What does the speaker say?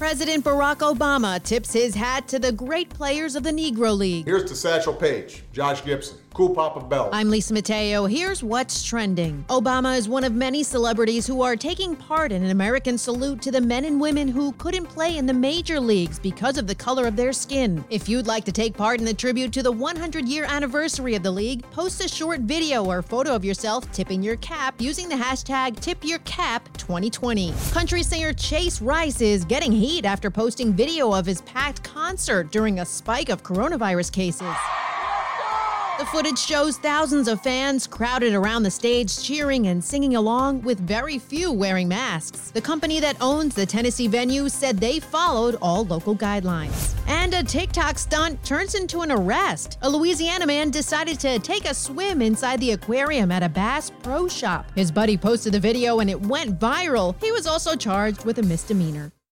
President Barack Obama tips his hat to the great players of the Negro League. Here's to Satchel Paige, Josh Gibson, Cool Papa Bell. I'm Lisa Mateo. Here's what's trending. Obama is one of many celebrities who are taking part in an American salute to the men and women who couldn't play in the major leagues because of the color of their skin. If you'd like to take part in the tribute to the 100 year anniversary of the league, post a short video or photo of yourself tipping your cap using the hashtag TipYourCap2020. Country singer Chase Rice is getting heat after posting video of his packed concert during a spike of coronavirus cases. The footage shows thousands of fans crowded around the stage cheering and singing along, with very few wearing masks. The company that owns the Tennessee venue said they followed all local guidelines. And a TikTok stunt turns into an arrest. A Louisiana man decided to take a swim inside the aquarium at a Bass Pro Shop. His buddy posted the video and it went viral. He was also charged with a misdemeanor.